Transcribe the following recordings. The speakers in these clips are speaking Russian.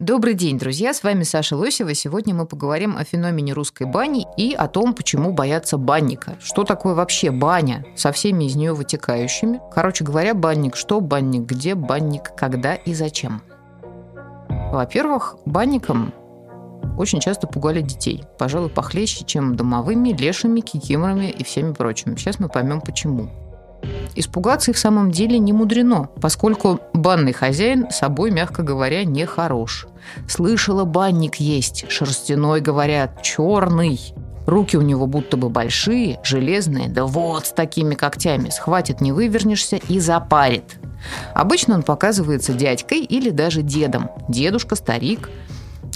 Добрый день, друзья! С вами Саша Лосева. Сегодня мы поговорим о феномене русской бани и о том, почему боятся банника. Что такое вообще баня со всеми из нее вытекающими? Короче говоря, банник что, банник где, банник когда и зачем. Во-первых, банникам очень часто пугали детей. Пожалуй, похлеще, чем домовыми, лешими, кикиморами и всеми прочими. Сейчас мы поймем, почему. Испугаться и в самом деле не мудрено, поскольку банный хозяин собой, мягко говоря, не хорош. Слышала, банник есть, шерстяной, говорят, черный. Руки у него будто бы большие, железные, да вот с такими когтями. Схватит, не вывернешься и запарит. Обычно он показывается дядькой или даже дедом. Дедушка, старик.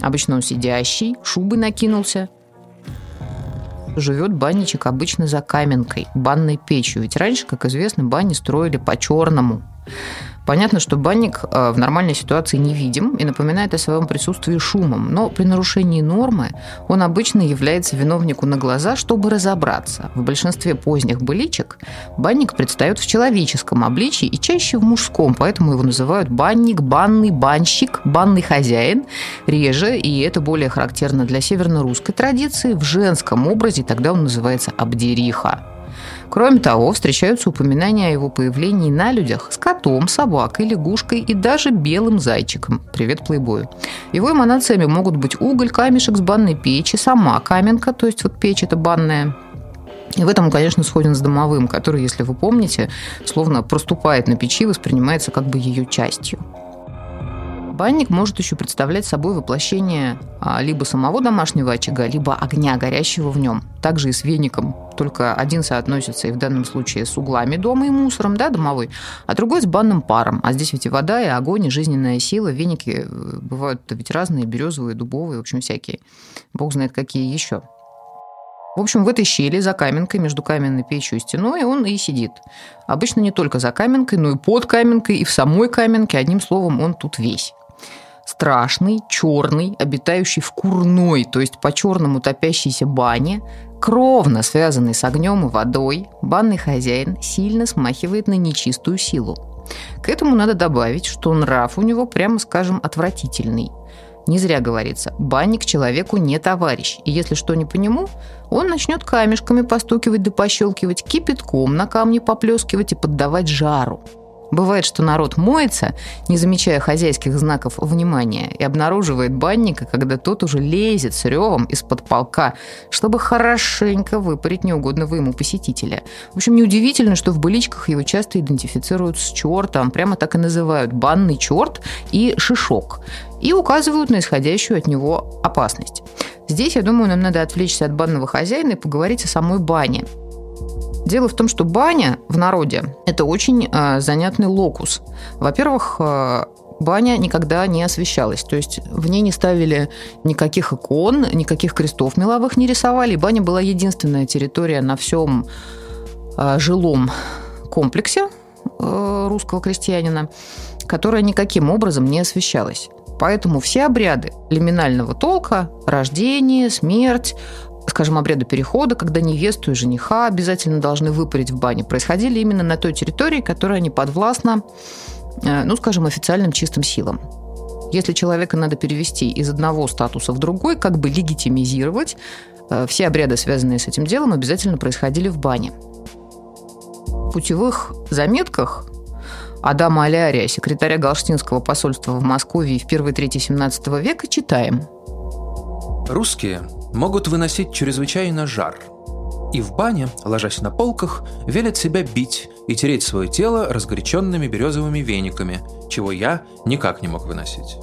Обычно он сидящий, шубы накинулся, живет банничек обычно за каменкой, банной печью. Ведь раньше, как известно, бани строили по-черному. Понятно, что банник э, в нормальной ситуации не видим и напоминает о своем присутствии шумом, но при нарушении нормы он обычно является виновнику на глаза, чтобы разобраться. В большинстве поздних быличек банник предстает в человеческом обличии и чаще в мужском, поэтому его называют банник, банный, банщик, банный хозяин. Реже, и это более характерно для северно-русской традиции, в женском образе тогда он называется абдериха. Кроме того, встречаются упоминания о его появлении на людях с котом, собакой, лягушкой и даже белым зайчиком. Привет, плейбою. Его эманациями могут быть уголь, камешек с банной печи, сама каменка, то есть вот печь это банная, и в этом, конечно, сходен с домовым, который, если вы помните, словно проступает на печи, воспринимается как бы ее частью. Банник может еще представлять собой воплощение а, либо самого домашнего очага, либо огня, горящего в нем. Также и с веником. Только один соотносится и в данном случае с углами дома и мусором, да, домовой, а другой с банным паром. А здесь ведь и вода, и огонь, и жизненная сила. Веники э, бывают ведь разные, березовые, дубовые, в общем, всякие. Бог знает, какие еще. В общем, в этой щели за каменкой, между каменной печью и стеной, он и сидит. Обычно не только за каменкой, но и под каменкой, и в самой каменке. Одним словом, он тут весь страшный, черный, обитающий в курной, то есть по-черному топящейся бане, кровно связанный с огнем и водой, банный хозяин сильно смахивает на нечистую силу. К этому надо добавить, что нрав у него, прямо скажем, отвратительный. Не зря говорится, банник человеку не товарищ, и если что не по нему, он начнет камешками постукивать да пощелкивать, кипятком на камне поплескивать и поддавать жару. Бывает, что народ моется, не замечая хозяйских знаков внимания, и обнаруживает банника, когда тот уже лезет с ревом из-под полка, чтобы хорошенько выпарить неугодного ему посетителя. В общем, неудивительно, что в быличках его часто идентифицируют с чертом, прямо так и называют «банный черт» и «шишок», и указывают на исходящую от него опасность. Здесь, я думаю, нам надо отвлечься от банного хозяина и поговорить о самой бане. Дело в том, что баня в народе – это очень э, занятный локус. Во-первых, э, баня никогда не освещалась. То есть в ней не ставили никаких икон, никаких крестов меловых не рисовали. Баня была единственная территория на всем э, жилом комплексе э, русского крестьянина, которая никаким образом не освещалась. Поэтому все обряды лиминального толка, рождение, смерть, скажем, обряды перехода, когда невесту и жениха обязательно должны выпарить в бане, происходили именно на той территории, которая не подвластна, э, ну, скажем, официальным чистым силам. Если человека надо перевести из одного статуса в другой, как бы легитимизировать, э, все обряды, связанные с этим делом, обязательно происходили в бане. В путевых заметках Адама Алярия, секретаря Галштинского посольства в Москве в первой трети 17 века, читаем. Русские могут выносить чрезвычайно жар. И в бане, ложась на полках, велят себя бить и тереть свое тело разгоряченными березовыми вениками, чего я никак не мог выносить.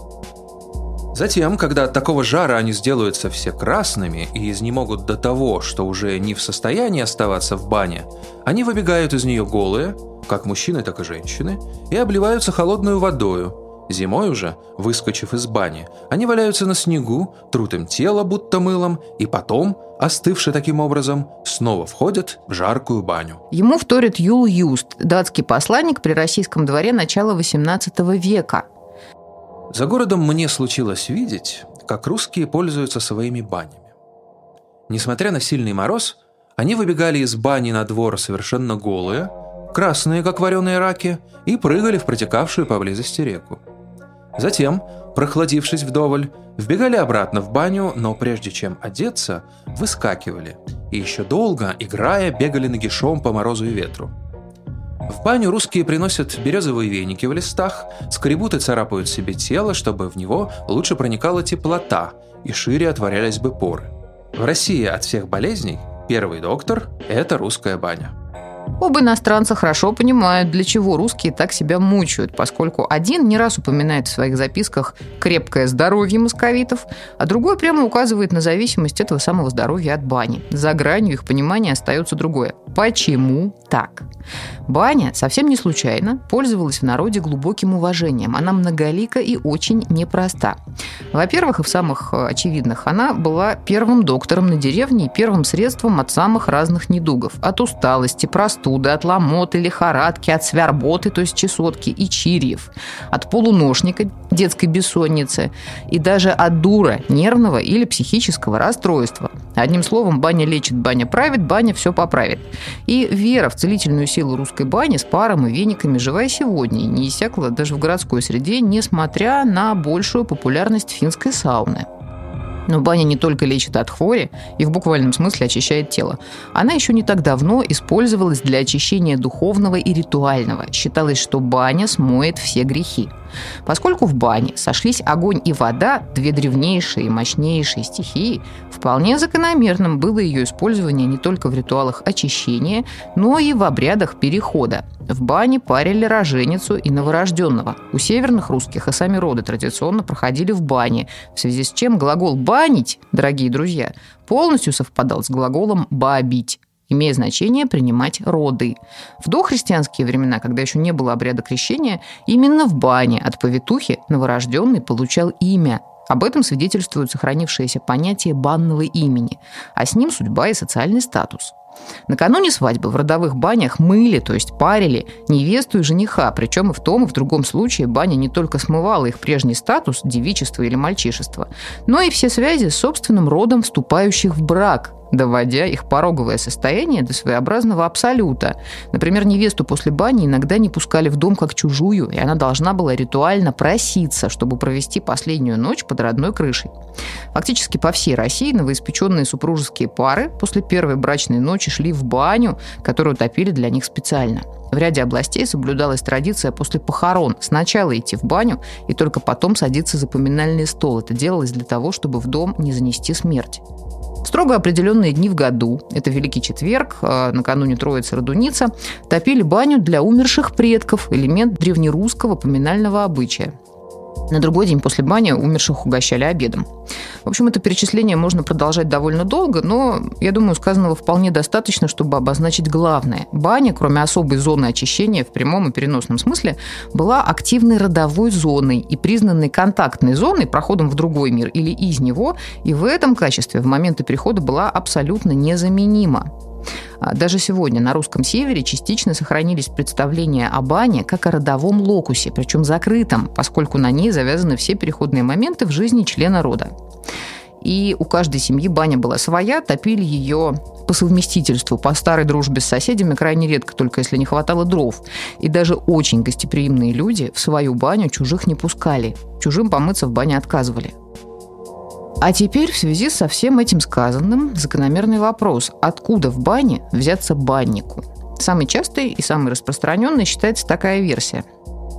Затем, когда от такого жара они сделаются все красными и изнемогут до того, что уже не в состоянии оставаться в бане, они выбегают из нее голые, как мужчины, так и женщины, и обливаются холодной водою, Зимой уже, выскочив из бани, они валяются на снегу, трут им тело будто мылом, и потом, остывши таким образом, снова входят в жаркую баню. Ему вторит Юл Юст, датский посланник при российском дворе начала XVIII века. За городом мне случилось видеть, как русские пользуются своими банями. Несмотря на сильный мороз, они выбегали из бани на двор совершенно голые, красные, как вареные раки, и прыгали в протекавшую поблизости реку. Затем, прохладившись вдоволь, вбегали обратно в баню, но прежде чем одеться, выскакивали и еще долго, играя, бегали нагишом по морозу и ветру. В баню русские приносят березовые веники в листах, скребут и царапают себе тело, чтобы в него лучше проникала теплота и шире отворялись бы поры. В России от всех болезней первый доктор – это русская баня. Оба иностранца хорошо понимают, для чего русские так себя мучают, поскольку один не раз упоминает в своих записках крепкое здоровье московитов, а другой прямо указывает на зависимость этого самого здоровья от бани. За гранью их понимания остается другое. Почему так? Баня совсем не случайно пользовалась в народе глубоким уважением. Она многолика и очень непроста. Во-первых, и в самых э, очевидных, она была первым доктором на деревне и первым средством от самых разных недугов. От усталости, простуды, от ломоты, лихорадки, от свярботы, то есть чесотки и чирьев, от полуношника, детской бессонницы и даже от дура, нервного или психического расстройства. Одним словом, баня лечит, баня правит, баня все поправит. И вера в целительную силу русской бани с паром и вениками живая сегодня и не иссякла даже в городской среде, несмотря на большую популярность финской сауны. Но баня не только лечит от хвори и в буквальном смысле очищает тело. Она еще не так давно использовалась для очищения духовного и ритуального. Считалось, что баня смоет все грехи. Поскольку в бане сошлись огонь и вода, две древнейшие и мощнейшие стихии, вполне закономерным было ее использование не только в ритуалах очищения, но и в обрядах перехода. В бане парили роженицу и новорожденного. У северных русских и сами роды традиционно проходили в бане, в связи с чем глагол «банить», дорогие друзья, полностью совпадал с глаголом «бабить» имея значение принимать роды. В дохристианские времена, когда еще не было обряда крещения, именно в бане от повитухи новорожденный получал имя. Об этом свидетельствует сохранившееся понятие банного имени, а с ним судьба и социальный статус. Накануне свадьбы в родовых банях мыли, то есть парили, невесту и жениха, причем и в том, и в другом случае баня не только смывала их прежний статус, девичество или мальчишество, но и все связи с собственным родом вступающих в брак, доводя их пороговое состояние до своеобразного абсолюта. Например, невесту после бани иногда не пускали в дом как чужую, и она должна была ритуально проситься, чтобы провести последнюю ночь под родной крышей. Фактически по всей России новоиспеченные супружеские пары после первой брачной ночи шли в баню, которую топили для них специально. В ряде областей соблюдалась традиция после похорон сначала идти в баню и только потом садиться за поминальный стол. Это делалось для того, чтобы в дом не занести смерть. Строго определенные дни в году, это Великий Четверг, а, накануне Троицы Радуница, топили баню для умерших предков, элемент древнерусского поминального обычая. На другой день после бани умерших угощали обедом. В общем, это перечисление можно продолжать довольно долго, но, я думаю, сказанного вполне достаточно, чтобы обозначить главное. Баня, кроме особой зоны очищения в прямом и переносном смысле, была активной родовой зоной и признанной контактной зоной, проходом в другой мир или из него, и в этом качестве в моменты перехода была абсолютно незаменима. А даже сегодня на русском севере частично сохранились представления о бане как о родовом локусе, причем закрытом, поскольку на ней завязаны все переходные моменты в жизни члена рода. И у каждой семьи баня была своя, топили ее по совместительству, по старой дружбе с соседями, крайне редко, только если не хватало дров. И даже очень гостеприимные люди в свою баню чужих не пускали. Чужим помыться в бане отказывали. А теперь в связи со всем этим сказанным закономерный вопрос, откуда в бане взяться баннику? Самый частый и самый распространенный считается такая версия –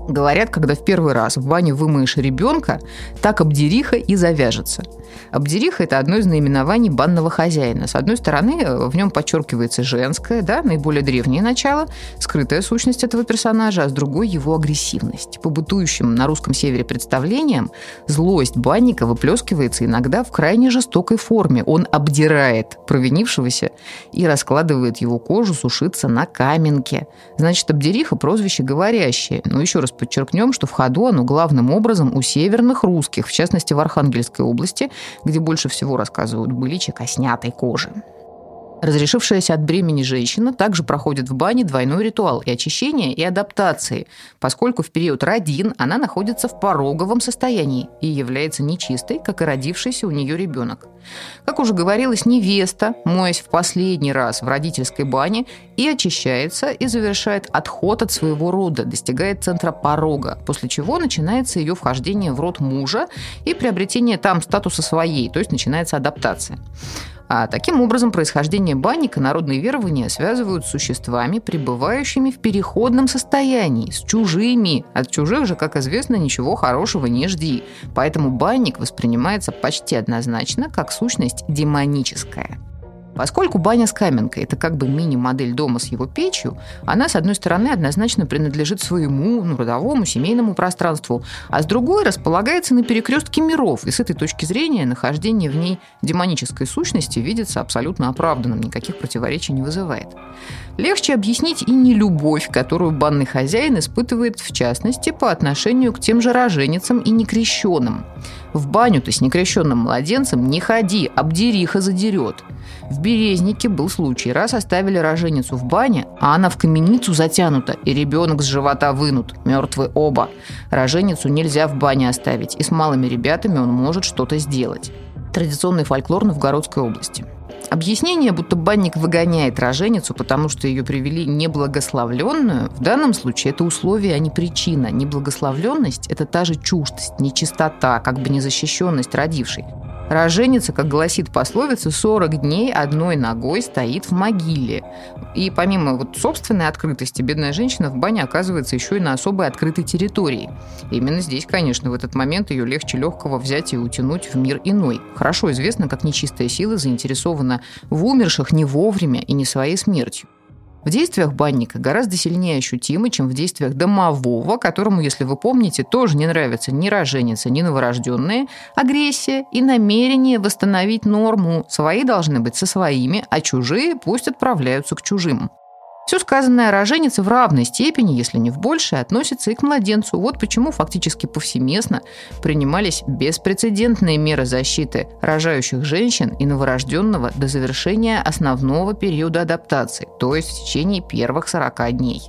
Говорят, когда в первый раз в бане вымоешь ребенка, так обдериха и завяжется. Обдериха – это одно из наименований банного хозяина. С одной стороны, в нем подчеркивается женское, да, наиболее древнее начало, скрытая сущность этого персонажа, а с другой – его агрессивность. По бытующим на русском севере представлениям, злость банника выплескивается иногда в крайне жестокой форме. Он обдирает провинившегося и раскладывает его кожу сушиться на каменке. Значит, обдериха – прозвище говорящее. Но еще раз подчеркнем, что в ходу оно главным образом у северных русских, в частности в Архангельской области, где больше всего рассказывают быличи коснятой кожи. Разрешившаяся от бремени женщина также проходит в бане двойной ритуал и очищения, и адаптации, поскольку в период родин она находится в пороговом состоянии и является нечистой, как и родившийся у нее ребенок. Как уже говорилось, невеста, моясь в последний раз в родительской бане, и очищается, и завершает отход от своего рода, достигает центра порога, после чего начинается ее вхождение в род мужа и приобретение там статуса своей, то есть начинается адаптация. А таким образом происхождение банника народные верования связывают с существами, пребывающими в переходном состоянии, с чужими. От чужих же, как известно, ничего хорошего не жди. Поэтому банник воспринимается почти однозначно как сущность демоническая. Поскольку баня с каменкой – это как бы мини-модель дома с его печью, она, с одной стороны, однозначно принадлежит своему ну, родовому, семейному пространству, а с другой располагается на перекрестке миров, и с этой точки зрения нахождение в ней демонической сущности видится абсолютно оправданным, никаких противоречий не вызывает. Легче объяснить и не любовь, которую банный хозяин испытывает, в частности, по отношению к тем же роженицам и некрещенным. В баню ты с некрещенным младенцем не ходи, обдериха задерет. В Березнике был случай. Раз оставили роженицу в бане, а она в каменицу затянута, и ребенок с живота вынут. Мертвы оба. Роженицу нельзя в бане оставить, и с малыми ребятами он может что-то сделать. Традиционный фольклор Новгородской области. Объяснение, будто банник выгоняет роженицу, потому что ее привели неблагословленную, в данном случае это условие, а не причина. Неблагословленность – это та же чуждость, нечистота, как бы незащищенность родившей. Роженица, как гласит пословица, 40 дней одной ногой стоит в могиле. И помимо вот собственной открытости, бедная женщина в бане оказывается еще и на особой открытой территории. Именно здесь, конечно, в этот момент ее легче легкого взять и утянуть в мир иной. Хорошо известно, как нечистая сила заинтересована в умерших не вовремя и не своей смертью. В действиях банника гораздо сильнее ощутимы, чем в действиях домового, которому, если вы помните, тоже не нравится ни роженица, ни новорожденные, агрессия и намерение восстановить норму. Свои должны быть со своими, а чужие пусть отправляются к чужим. Все сказанное о роженице в равной степени, если не в большей, относится и к младенцу. Вот почему фактически повсеместно принимались беспрецедентные меры защиты рожающих женщин и новорожденного до завершения основного периода адаптации, то есть в течение первых 40 дней.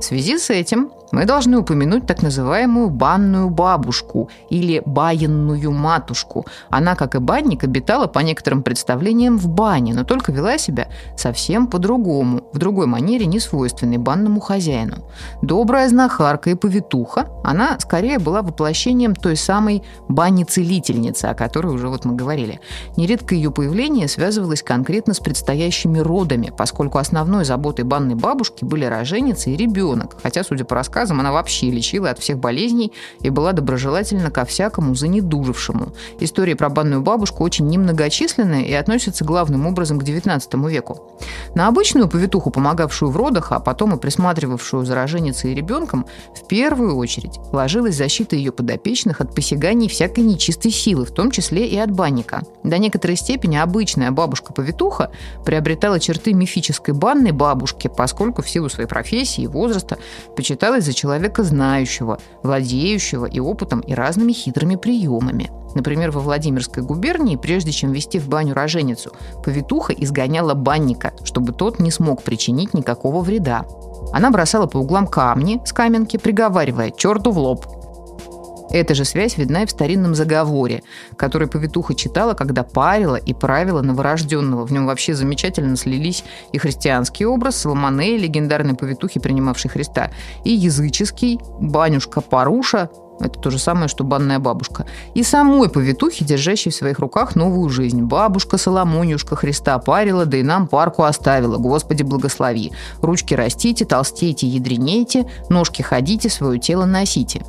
В связи с этим мы должны упомянуть так называемую банную бабушку или баинную матушку. Она, как и банник, обитала по некоторым представлениям в бане, но только вела себя совсем по-другому, в другой манере, не свойственной банному хозяину. Добрая знахарка и повитуха, она скорее была воплощением той самой бани-целительницы, о которой уже вот мы говорили. Нередко ее появление связывалось конкретно с предстоящими родами, поскольку основной заботой банной бабушки были роженица и ребенок, хотя, судя по рассказам, она вообще лечила от всех болезней и была доброжелательна ко всякому занедужившему. Истории про банную бабушку очень немногочисленные и относятся главным образом к XIX веку. На обычную повитуху, помогавшую в родах, а потом и присматривавшую за роженицей и ребенком, в первую очередь ложилась защита ее подопечных от посяганий всякой нечистой силы, в том числе и от банника. До некоторой степени обычная бабушка-повитуха приобретала черты мифической банной бабушки, поскольку в силу своей профессии и возраста почиталась за человека знающего, владеющего и опытом, и разными хитрыми приемами. Например, во Владимирской губернии, прежде чем вести в баню роженицу, повитуха изгоняла банника, чтобы тот не смог причинить никакого вреда. Она бросала по углам камни с каменки, приговаривая «черту в лоб», эта же связь видна и в старинном заговоре, который повитуха читала, когда парила и правила новорожденного. В нем вообще замечательно слились и христианский образ Соломонеи, легендарной повитухи, принимавшей Христа, и языческий, банюшка Паруша, это то же самое, что банная бабушка. И самой повитухи, держащей в своих руках новую жизнь. Бабушка Соломонюшка Христа парила, да и нам парку оставила. Господи, благослови. Ручки растите, толстейте, ядренейте, ножки ходите, свое тело носите.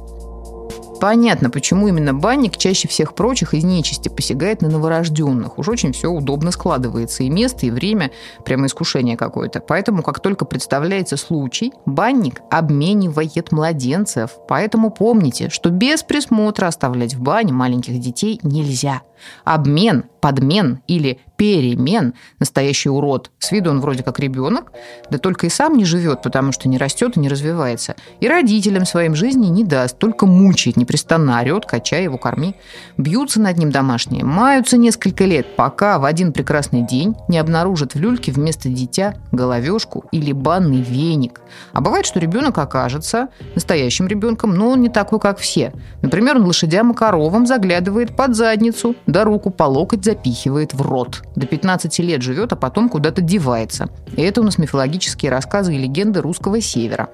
Понятно, почему именно банник чаще всех прочих из нечисти посягает на новорожденных. Уж очень все удобно складывается. И место, и время, прямо искушение какое-то. Поэтому, как только представляется случай, банник обменивает младенцев. Поэтому помните, что без присмотра оставлять в бане маленьких детей нельзя. Обмен, подмен или перемен. Настоящий урод. С виду он вроде как ребенок, да только и сам не живет, потому что не растет и не развивается. И родителям своим жизни не даст, только мучает, непрестанно орет, качай его, корми. Бьются над ним домашние, маются несколько лет, пока в один прекрасный день не обнаружат в люльке вместо дитя головешку или банный веник. А бывает, что ребенок окажется настоящим ребенком, но он не такой, как все. Например, он лошадям и коровам заглядывает под задницу, да руку по локоть запихивает в рот. До 15 лет живет, а потом куда-то девается. И это у нас мифологические рассказы и легенды русского севера.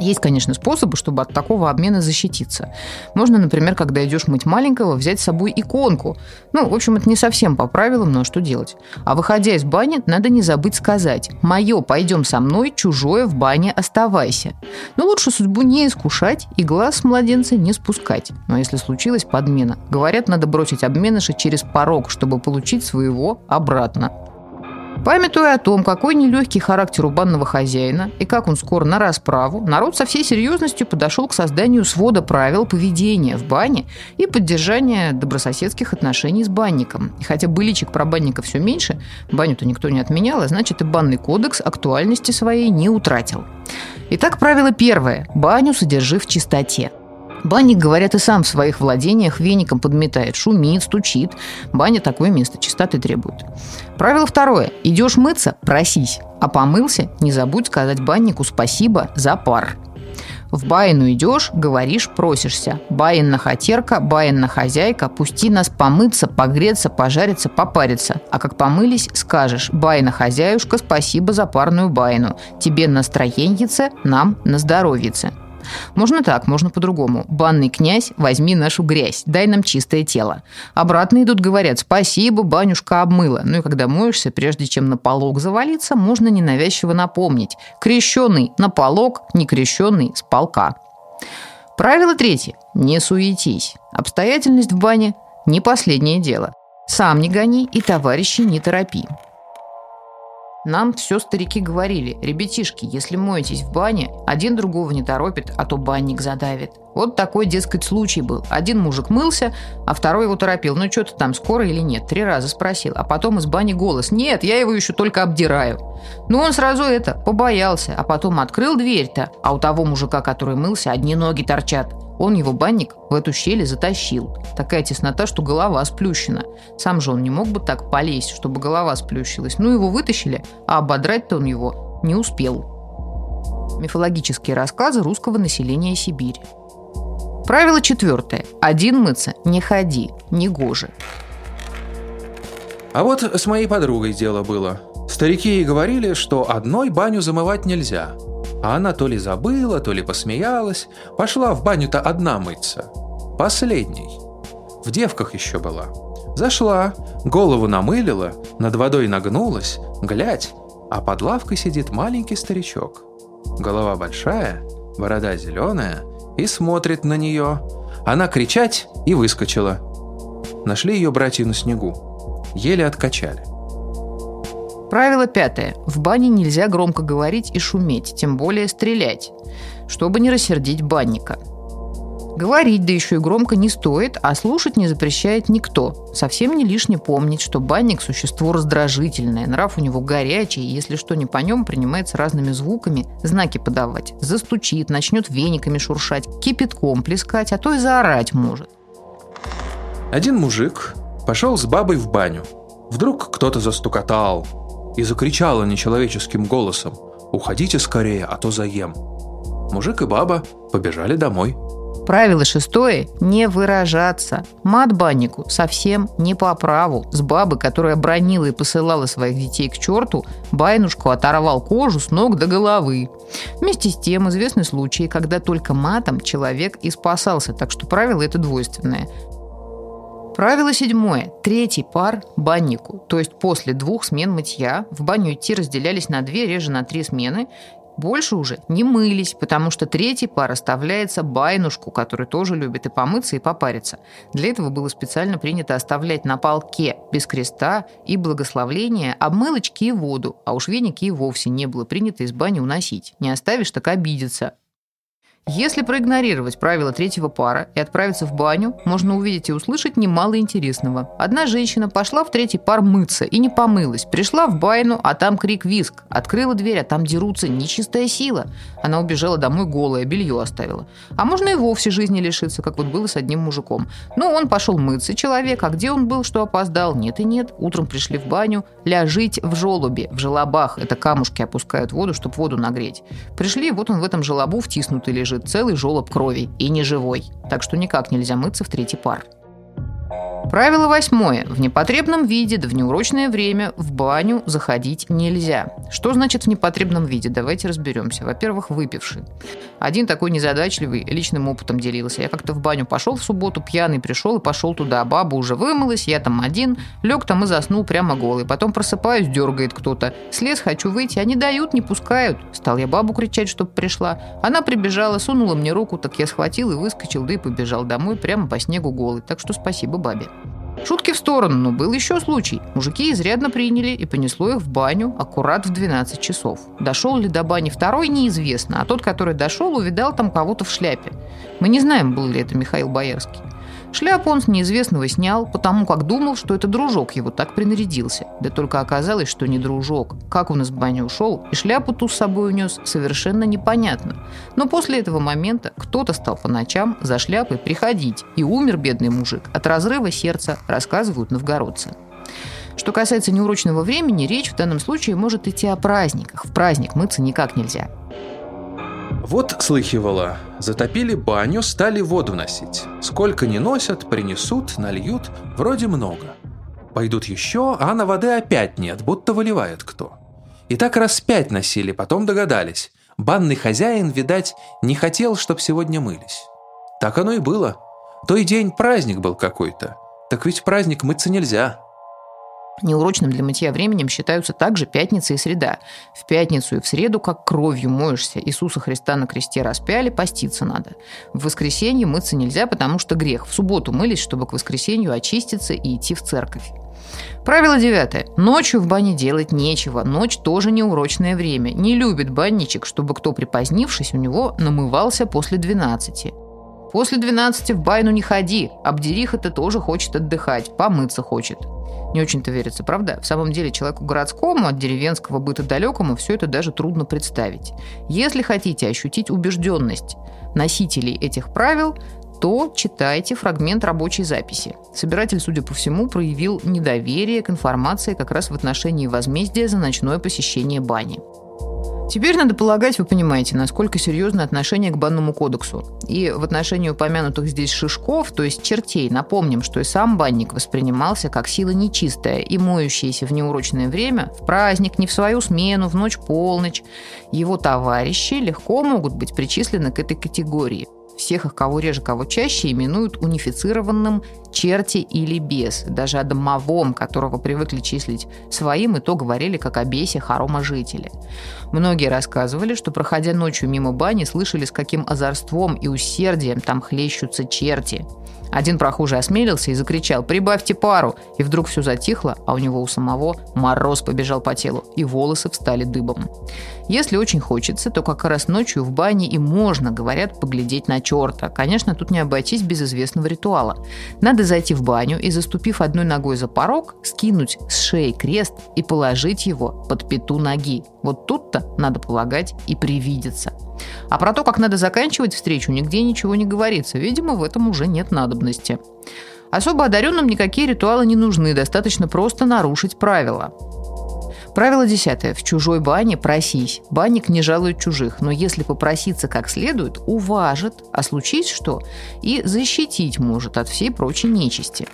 Есть, конечно, способы, чтобы от такого обмена защититься. Можно, например, когда идешь мыть маленького, взять с собой иконку. Ну, в общем, это не совсем по правилам, но что делать? А выходя из бани, надо не забыть сказать «Мое, пойдем со мной, чужое в бане оставайся». Но лучше судьбу не искушать и глаз с младенца не спускать. Но если случилась подмена, говорят, надо бросить обменыша через порог, чтобы получить своего обратно. Памятуя о том, какой нелегкий характер у банного хозяина и как он скоро на расправу, народ со всей серьезностью подошел к созданию свода правил поведения в бане и поддержания добрососедских отношений с банником. И хотя быличек про банника все меньше, баню-то никто не отменял, а значит и банный кодекс актуальности своей не утратил. Итак, правило первое. Баню содержи в чистоте. Банник, говорят, и сам в своих владениях веником подметает, шумит, стучит. Баня такое место чистоты требует. Правило второе. Идешь мыться – просись. А помылся – не забудь сказать баннику спасибо за пар. В баину идешь, говоришь, просишься. Баинна хатерка, баинна хозяйка, пусти нас помыться, погреться, пожариться, попариться. А как помылись, скажешь, баина хозяюшка, спасибо за парную баину. Тебе настроеньице, нам на здоровьице. Можно так, можно по-другому. Банный князь, возьми нашу грязь, дай нам чистое тело. Обратно идут, говорят, спасибо, банюшка обмыла. Ну и когда моешься, прежде чем на полог завалиться, можно ненавязчиво напомнить. Крещенный на полог, не крещенный с полка. Правило третье. Не суетись. Обстоятельность в бане – не последнее дело. Сам не гони и товарищи не торопи. Нам все старики говорили, ребятишки, если моетесь в бане, один другого не торопит, а то банник задавит. Вот такой, дескать, случай был. Один мужик мылся, а второй его торопил. Ну, что ты там, скоро или нет? Три раза спросил. А потом из бани голос. Нет, я его еще только обдираю. Ну, он сразу это, побоялся. А потом открыл дверь-то, а у того мужика, который мылся, одни ноги торчат. Он его банник в эту щель затащил. Такая теснота, что голова сплющена. Сам же он не мог бы так полезть, чтобы голова сплющилась. Ну, его вытащили, а ободрать-то он его не успел. Мифологические рассказы русского населения Сибири. Правило четвертое. Один мыться не ходи, не гоже. А вот с моей подругой дело было. Старики ей говорили, что одной баню замывать нельзя – а она то ли забыла, то ли посмеялась. Пошла в баню-то одна мыться. Последней. В девках еще была. Зашла, голову намылила, над водой нагнулась, глядь, а под лавкой сидит маленький старичок. Голова большая, борода зеленая, и смотрит на нее. Она кричать и выскочила. Нашли ее братья на снегу. Еле откачали. Правило пятое. В бане нельзя громко говорить и шуметь, тем более стрелять, чтобы не рассердить банника. Говорить, да еще и громко не стоит, а слушать не запрещает никто. Совсем не лишне помнить, что банник – существо раздражительное, нрав у него горячий, и если что не по нем, принимается разными звуками знаки подавать. Застучит, начнет вениками шуршать, кипятком плескать, а то и заорать может. Один мужик пошел с бабой в баню. Вдруг кто-то застукотал – и закричала нечеловеческим голосом «Уходите скорее, а то заем». Мужик и баба побежали домой. Правило шестое – не выражаться. Мат баннику совсем не по праву. С бабы, которая бронила и посылала своих детей к черту, Байнушку оторвал кожу с ног до головы. Вместе с тем известны случаи, когда только матом человек и спасался, так что правило это двойственное. Правило седьмое. Третий пар – баннику. То есть после двух смен мытья в баню идти разделялись на две, реже на три смены. Больше уже не мылись, потому что третий пар оставляется байнушку, который тоже любит и помыться, и попариться. Для этого было специально принято оставлять на полке без креста и благословления обмылочки и воду, а уж веники и вовсе не было принято из бани уносить. Не оставишь, так обидится. Если проигнорировать правила третьего пара и отправиться в баню, можно увидеть и услышать немало интересного. Одна женщина пошла в третий пар мыться и не помылась. Пришла в байну, а там крик виск. Открыла дверь, а там дерутся нечистая сила. Она убежала домой голая, белье оставила. А можно и вовсе жизни лишиться, как вот было с одним мужиком. Ну, он пошел мыться, человек, а где он был, что опоздал? Нет и нет. Утром пришли в баню, ляжить в желобе, в желобах. Это камушки опускают воду, чтобы воду нагреть. Пришли, вот он в этом желобу втиснутый лежит целый желоб крови и не живой, так что никак нельзя мыться в третий пар. Правило восьмое. В непотребном виде, да в неурочное время в баню заходить нельзя. Что значит в непотребном виде? Давайте разберемся. Во-первых, выпивший. Один такой незадачливый личным опытом делился. Я как-то в баню пошел в субботу, пьяный пришел и пошел туда. Баба уже вымылась, я там один. Лег там и заснул прямо голый. Потом просыпаюсь, дергает кто-то. Слез, хочу выйти, они дают, не пускают. Стал я бабу кричать, чтобы пришла. Она прибежала, сунула мне руку, так я схватил и выскочил, да и побежал домой прямо по снегу голый. Так что спасибо бабе. Шутки в сторону, но был еще случай. Мужики изрядно приняли и понесло их в баню аккурат в 12 часов. Дошел ли до бани второй, неизвестно, а тот, который дошел, увидал там кого-то в шляпе. Мы не знаем, был ли это Михаил Боярский. Шляпу он с неизвестного снял, потому как думал, что это дружок его так принарядился. Да только оказалось, что не дружок. Как он из бани ушел и шляпу ту с собой унес, совершенно непонятно. Но после этого момента кто-то стал по ночам за шляпой приходить. И умер бедный мужик от разрыва сердца, рассказывают новгородцы. Что касается неурочного времени, речь в данном случае может идти о праздниках. В праздник мыться никак нельзя. Вот слыхивала, затопили баню, стали воду носить. Сколько не носят, принесут, нальют, вроде много. Пойдут еще, а на воды опять нет, будто выливает кто. И так раз пять носили, потом догадались. Банный хозяин, видать, не хотел, чтоб сегодня мылись. Так оно и было. Той день праздник был какой-то. Так ведь праздник мыться нельзя. Неурочным для мытья временем считаются также пятница и среда. В пятницу и в среду, как кровью моешься, Иисуса Христа на кресте распяли, поститься надо. В воскресенье мыться нельзя, потому что грех. В субботу мылись, чтобы к воскресенью очиститься и идти в церковь. Правило девятое. Ночью в бане делать нечего. Ночь тоже неурочное время. Не любит банничек, чтобы кто припозднившись у него намывался после 12. После 12 в байну не ходи. Абдериха-то тоже хочет отдыхать, помыться хочет. Не очень-то верится, правда? В самом деле человеку городскому, от деревенского быта далекому, все это даже трудно представить. Если хотите ощутить убежденность носителей этих правил, то читайте фрагмент рабочей записи. Собиратель, судя по всему, проявил недоверие к информации как раз в отношении возмездия за ночное посещение бани. Теперь, надо полагать, вы понимаете, насколько серьезно отношение к банному кодексу. И в отношении упомянутых здесь шишков, то есть чертей, напомним, что и сам банник воспринимался как сила нечистая и моющаяся в неурочное время, в праздник, не в свою смену, в ночь-полночь. Его товарищи легко могут быть причислены к этой категории – всех их, кого реже, кого чаще, именуют унифицированным черти или бес. Даже о домовом, которого привыкли числить своим, и то говорили как о бесе хорома жители. Многие рассказывали, что, проходя ночью мимо бани, слышали, с каким озорством и усердием там хлещутся черти. Один прохожий осмелился и закричал «Прибавьте пару!» И вдруг все затихло, а у него у самого мороз побежал по телу, и волосы встали дыбом. Если очень хочется, то как раз ночью в бане и можно, говорят, поглядеть на черта. Конечно, тут не обойтись без известного ритуала. Надо зайти в баню и, заступив одной ногой за порог, скинуть с шеи крест и положить его под пяту ноги. Вот тут-то, надо полагать, и привидится. А про то, как надо заканчивать встречу, нигде ничего не говорится. Видимо, в этом уже нет надобности. Особо одаренным никакие ритуалы не нужны, достаточно просто нарушить правила. Правило десятое. В чужой бане просись. Банник не жалует чужих, но если попроситься как следует, уважит, а случись что, и защитить может от всей прочей нечисти.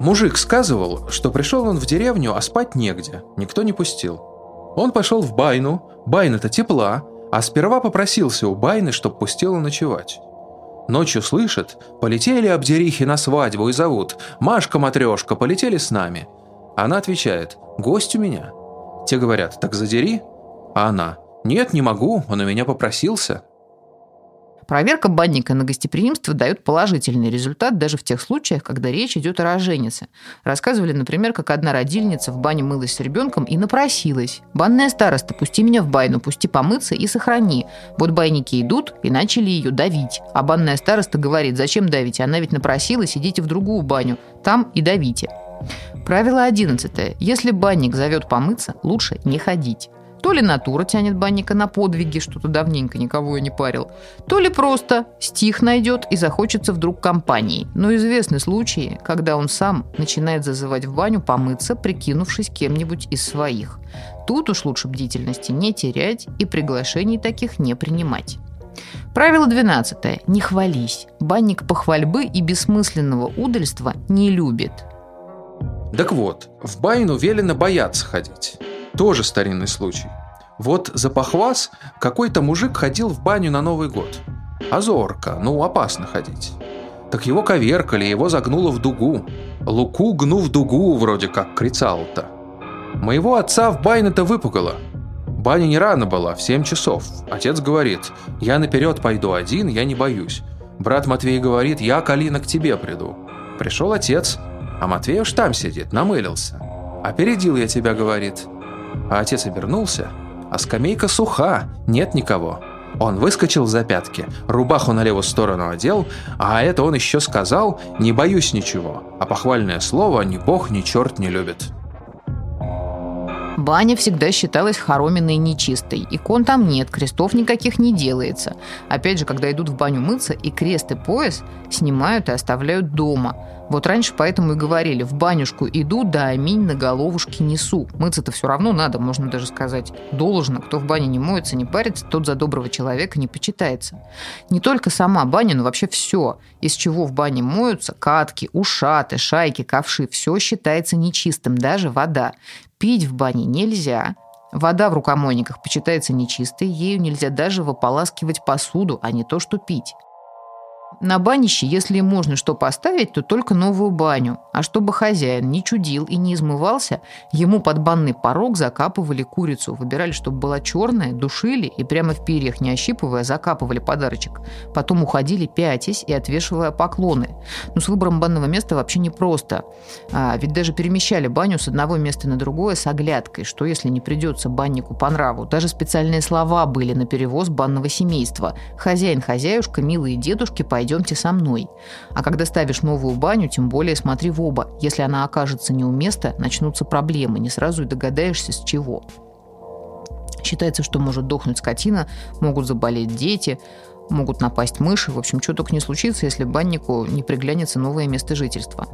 Мужик сказывал, что пришел он в деревню, а спать негде, никто не пустил. Он пошел в байну, байна-то тепла, а сперва попросился у Байны, чтоб пустила ночевать. Ночью слышит, полетели обдерихи на свадьбу и зовут «Машка-матрешка, полетели с нами». Она отвечает «Гость у меня». Те говорят «Так задери». А она «Нет, не могу, он у меня попросился». Проверка банника на гостеприимство дает положительный результат даже в тех случаях, когда речь идет о роженице. Рассказывали, например, как одна родильница в бане мылась с ребенком и напросилась. «Банная староста, пусти меня в байну, пусти помыться и сохрани. Вот байники идут и начали ее давить. А банная староста говорит, зачем давить? Она ведь напросилась, идите в другую баню. Там и давите». Правило одиннадцатое. Если банник зовет помыться, лучше не ходить. То ли натура тянет банника на подвиги, что-то давненько никого и не парил, то ли просто стих найдет и захочется вдруг компании. Но известны случаи, когда он сам начинает зазывать в баню помыться, прикинувшись кем-нибудь из своих. Тут уж лучше бдительности не терять и приглашений таких не принимать. Правило 12. Не хвались. Банник похвальбы и бессмысленного удальства не любит. Так вот, в байну велено бояться ходить. Тоже старинный случай. Вот за похвас какой-то мужик ходил в баню на Новый год. А зорко, ну опасно ходить. Так его коверкали, его загнуло в дугу. Луку гну в дугу, вроде как кричал-то. Моего отца в байну-то выпугало. Баня не рано была, в 7 часов. Отец говорит, я наперед пойду один, я не боюсь. Брат Матвей говорит, я, Калина, к тебе приду. Пришел отец, а Матвей уж там сидит, намылился. «Опередил я тебя», — говорит. А отец обернулся, а скамейка суха, нет никого. Он выскочил за пятки, рубаху на левую сторону одел, а это он еще сказал «не боюсь ничего», а похвальное слово «ни бог, ни черт не любит». Баня всегда считалась хороминой и нечистой. Икон там нет, крестов никаких не делается. Опять же, когда идут в баню мыться, и крест и пояс снимают и оставляют дома – вот раньше поэтому и говорили, в банюшку иду, да аминь на головушке несу. Мыться-то все равно надо, можно даже сказать, должно. Кто в бане не моется, не парится, тот за доброго человека не почитается. Не только сама баня, но вообще все, из чего в бане моются, катки, ушаты, шайки, ковши, все считается нечистым, даже вода. Пить в бане нельзя, Вода в рукомойниках почитается нечистой, ею нельзя даже выполаскивать посуду, а не то, что пить. На банище, если можно что поставить, то только новую баню. А чтобы хозяин не чудил и не измывался, ему под банный порог закапывали курицу. Выбирали, чтобы была черная, душили и прямо в перьях, не ощипывая, закапывали подарочек. Потом уходили пятясь и отвешивая поклоны. Но с выбором банного места вообще непросто. А, ведь даже перемещали баню с одного места на другое с оглядкой, что если не придется баннику по нраву. Даже специальные слова были на перевоз банного семейства. Хозяин, хозяюшка, милые дедушки, пойдем пойдемте со мной. А когда ставишь новую баню, тем более смотри в оба. Если она окажется не у места, начнутся проблемы, не сразу и догадаешься с чего. Считается, что может дохнуть скотина, могут заболеть дети, могут напасть мыши. В общем, что только не случится, если баннику не приглянется новое место жительства.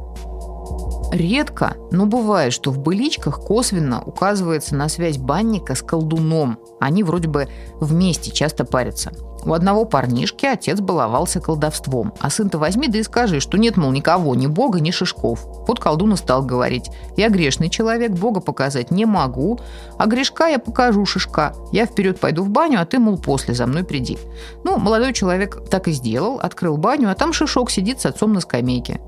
Редко, но бывает, что в быличках косвенно указывается на связь банника с колдуном. Они вроде бы вместе часто парятся. У одного парнишки отец баловался колдовством, а сын-то возьми да и скажи, что нет, мол, никого, ни бога, ни шишков. Вот колдун и стал говорить, я грешный человек, бога показать не могу, а грешка я покажу шишка. Я вперед пойду в баню, а ты, мол, после за мной приди. Ну, молодой человек так и сделал, открыл баню, а там шишок сидит с отцом на скамейке.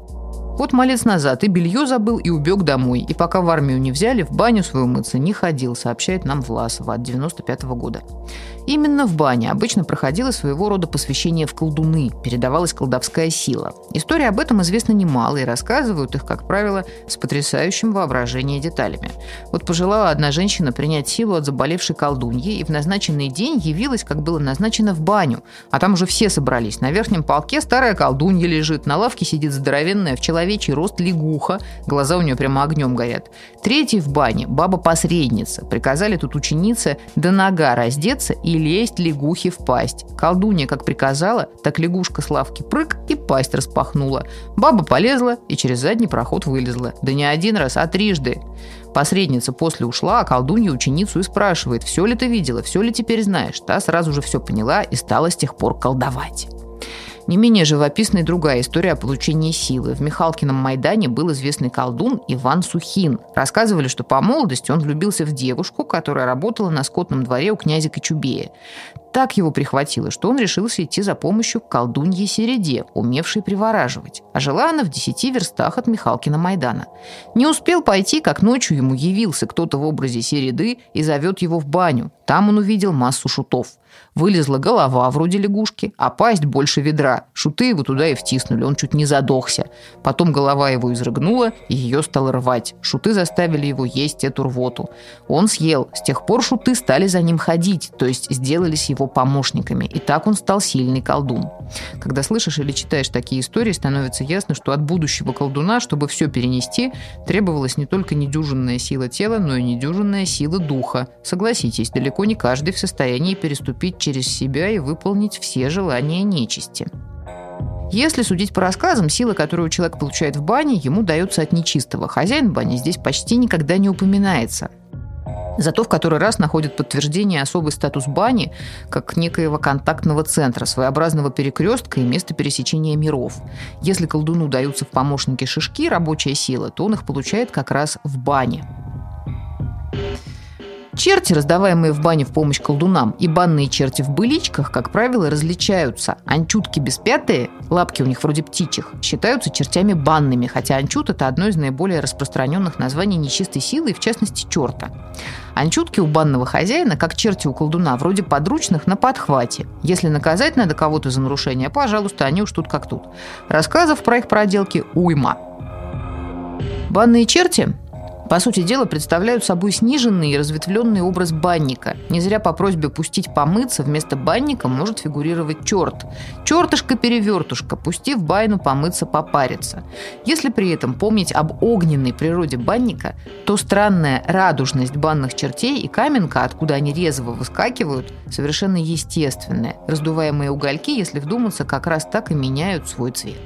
Вот малец назад и белье забыл, и убег домой. И пока в армию не взяли, в баню свою мыться не ходил, сообщает нам Власова от 95 -го года. Именно в бане обычно проходило своего рода посвящение в колдуны, передавалась колдовская сила. Истории об этом известно немало, и рассказывают их, как правило, с потрясающим воображением деталями. Вот пожелала одна женщина принять силу от заболевшей колдуньи, и в назначенный день явилась, как было назначено, в баню. А там уже все собрались. На верхнем полке старая колдунья лежит, на лавке сидит здоровенная в человечий рост лягуха, глаза у нее прямо огнем горят. Третий в бане – баба-посредница. Приказали тут ученице до нога раздеться и лезть лягухе в пасть. Колдунья как приказала, так лягушка с лавки прыг и пасть распахнула. Баба полезла и через задний проход вылезла. Да не один раз, а трижды. Посредница после ушла, а колдунья ученицу и спрашивает, все ли ты видела, все ли теперь знаешь. Та сразу же все поняла и стала с тех пор колдовать. Не менее живописной другая история о получении силы. В Михалкином Майдане был известный колдун Иван Сухин. Рассказывали, что по молодости он влюбился в девушку, которая работала на скотном дворе у князя Кочубея. Так его прихватило, что он решился идти за помощью к колдунье Середе, умевшей привораживать. А жила она в десяти верстах от Михалкина Майдана. Не успел пойти, как ночью ему явился кто-то в образе Середы и зовет его в баню. Там он увидел массу шутов. Вылезла голова вроде лягушки, а пасть больше ведра. Шуты его туда и втиснули, он чуть не задохся. Потом голова его изрыгнула, и ее стало рвать. Шуты заставили его есть эту рвоту. Он съел. С тех пор шуты стали за ним ходить, то есть сделались его помощниками. И так он стал сильный колдун. Когда слышишь или читаешь такие истории, становится ясно, что от будущего колдуна, чтобы все перенести, требовалась не только недюжинная сила тела, но и недюжинная сила духа. Согласитесь, далеко не каждый в состоянии переступить через себя и выполнить все желания нечисти. Если судить по рассказам, сила, которую человек получает в бане, ему дается от нечистого. Хозяин бани здесь почти никогда не упоминается. Зато в который раз находит подтверждение особый статус бани как некоего контактного центра, своеобразного перекрестка и места пересечения миров. Если колдуну даются в помощники шишки, рабочая сила, то он их получает как раз в бане. Черти, раздаваемые в бане в помощь колдунам, и банные черти в быличках, как правило, различаются. Анчутки беспятые, лапки у них вроде птичьих, считаются чертями банными, хотя анчут – это одно из наиболее распространенных названий нечистой силы, и в частности черта. Анчутки у банного хозяина, как черти у колдуна, вроде подручных на подхвате. Если наказать надо кого-то за нарушение, пожалуйста, они уж тут как тут. Рассказов про их проделки уйма. Банные черти по сути дела, представляют собой сниженный и разветвленный образ банника. Не зря по просьбе пустить помыться вместо банника может фигурировать черт. Чертышка-перевертушка, пусти в байну помыться, попариться. Если при этом помнить об огненной природе банника, то странная радужность банных чертей и каменка, откуда они резво выскакивают, совершенно естественная. Раздуваемые угольки, если вдуматься, как раз так и меняют свой цвет.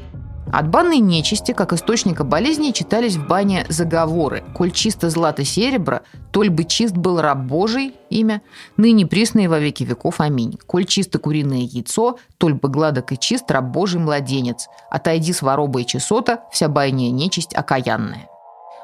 От банной нечисти, как источника болезни, читались в бане заговоры. «Коль чисто злато серебро, толь бы чист был раб Божий» имя, ныне присные во веки веков, аминь. «Коль чисто куриное яйцо, толь бы гладок и чист раб Божий младенец. Отойди с вороба и чесота, вся байная нечисть окаянная».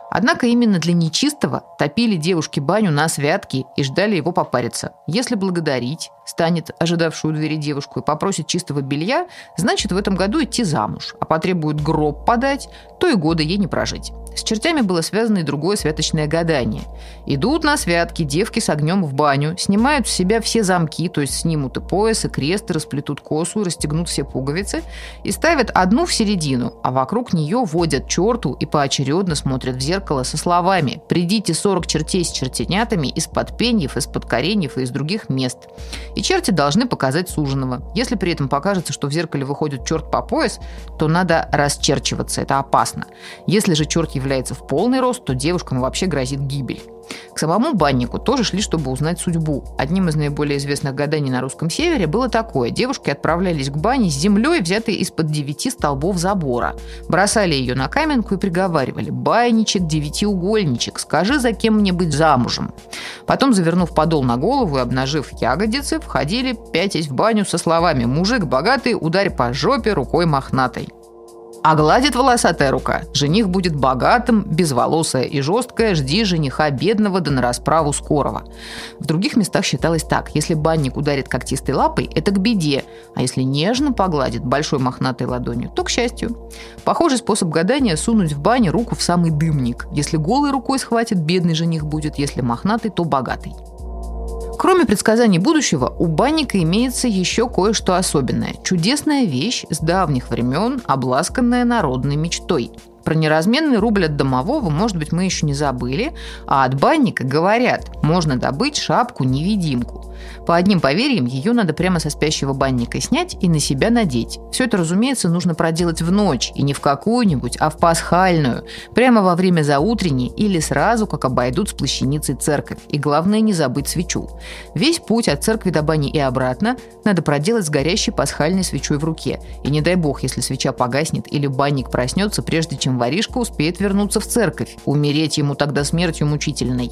Однако именно для нечистого топили девушки баню на святки и ждали его попариться. Если благодарить станет ожидавшую двери девушку и попросит чистого белья, значит в этом году идти замуж, а потребует гроб подать, то и года ей не прожить. С чертями было связано и другое святочное гадание. Идут на святки девки с огнем в баню, снимают с себя все замки, то есть снимут и пояс, и крест, и расплетут косу, и расстегнут все пуговицы, и ставят одну в середину, а вокруг нее водят черту и поочередно смотрят в зеркало со словами «Придите 40 чертей с чертенятами из-под пеньев, из-под кореньев и из других мест». И черти должны показать суженого. Если при этом покажется, что в зеркале выходит черт по пояс, то надо расчерчиваться, это опасно. Если же черт является является в полный рост, то девушкам вообще грозит гибель. К самому баннику тоже шли, чтобы узнать судьбу. Одним из наиболее известных гаданий на русском севере было такое. Девушки отправлялись к бане с землей, взятой из-под девяти столбов забора. Бросали ее на каменку и приговаривали «Байничек, девятиугольничек, скажи, за кем мне быть замужем». Потом, завернув подол на голову и обнажив ягодицы, входили, пятясь в баню со словами «Мужик богатый, ударь по жопе рукой мохнатой». А гладит волосатая рука. Жених будет богатым, безволосая и жесткая. Жди жениха бедного да на расправу скорого. В других местах считалось так. Если банник ударит когтистой лапой, это к беде. А если нежно погладит большой мохнатой ладонью, то к счастью. Похожий способ гадания – сунуть в бане руку в самый дымник. Если голой рукой схватит, бедный жених будет. Если мохнатый, то богатый. Кроме предсказаний будущего, у банника имеется еще кое-что особенное. Чудесная вещь с давних времен, обласканная народной мечтой. Про неразменный рубль от домового, может быть, мы еще не забыли, а от банника говорят, можно добыть шапку-невидимку. По одним поверьям, ее надо прямо со спящего банника снять и на себя надеть. Все это, разумеется, нужно проделать в ночь, и не в какую-нибудь, а в пасхальную, прямо во время заутренней или сразу, как обойдут с плащаницей церковь. И главное, не забыть свечу. Весь путь от церкви до бани и обратно надо проделать с горящей пасхальной свечой в руке. И не дай бог, если свеча погаснет или банник проснется, прежде чем воришка успеет вернуться в церковь. Умереть ему тогда смертью мучительной.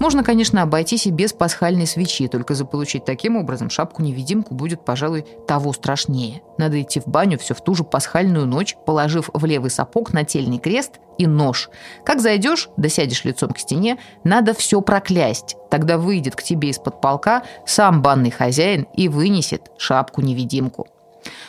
Можно, конечно, обойтись и без пасхальной свечи, только Только заполучить таким образом шапку-невидимку будет, пожалуй, того страшнее. Надо идти в баню все в ту же пасхальную ночь, положив в левый сапог нательный крест и нож. Как зайдешь, да сядешь лицом к стене, надо все проклясть. Тогда выйдет к тебе из-под полка сам банный хозяин и вынесет шапку-невидимку.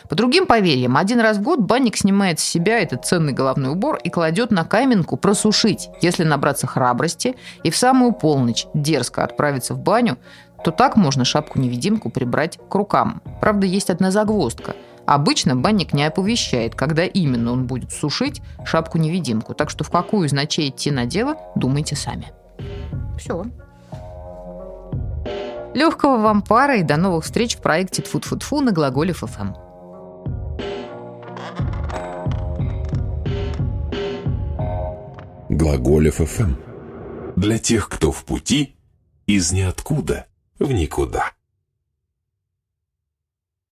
По другим поверьям, один раз в год банник снимает с себя этот ценный головной убор и кладет на каменку просушить. Если набраться храбрости и в самую полночь дерзко отправиться в баню, то так можно шапку-невидимку прибрать к рукам. Правда, есть одна загвоздка. Обычно банник не оповещает, когда именно он будет сушить шапку-невидимку. Так что в какую из идти на дело, думайте сами. Все. Легкого вам пара и до новых встреч в проекте Тфу-Тфу-Тфу на глаголе ФМ. Глаголев ФМ. Для тех, кто в пути из ниоткуда в никуда.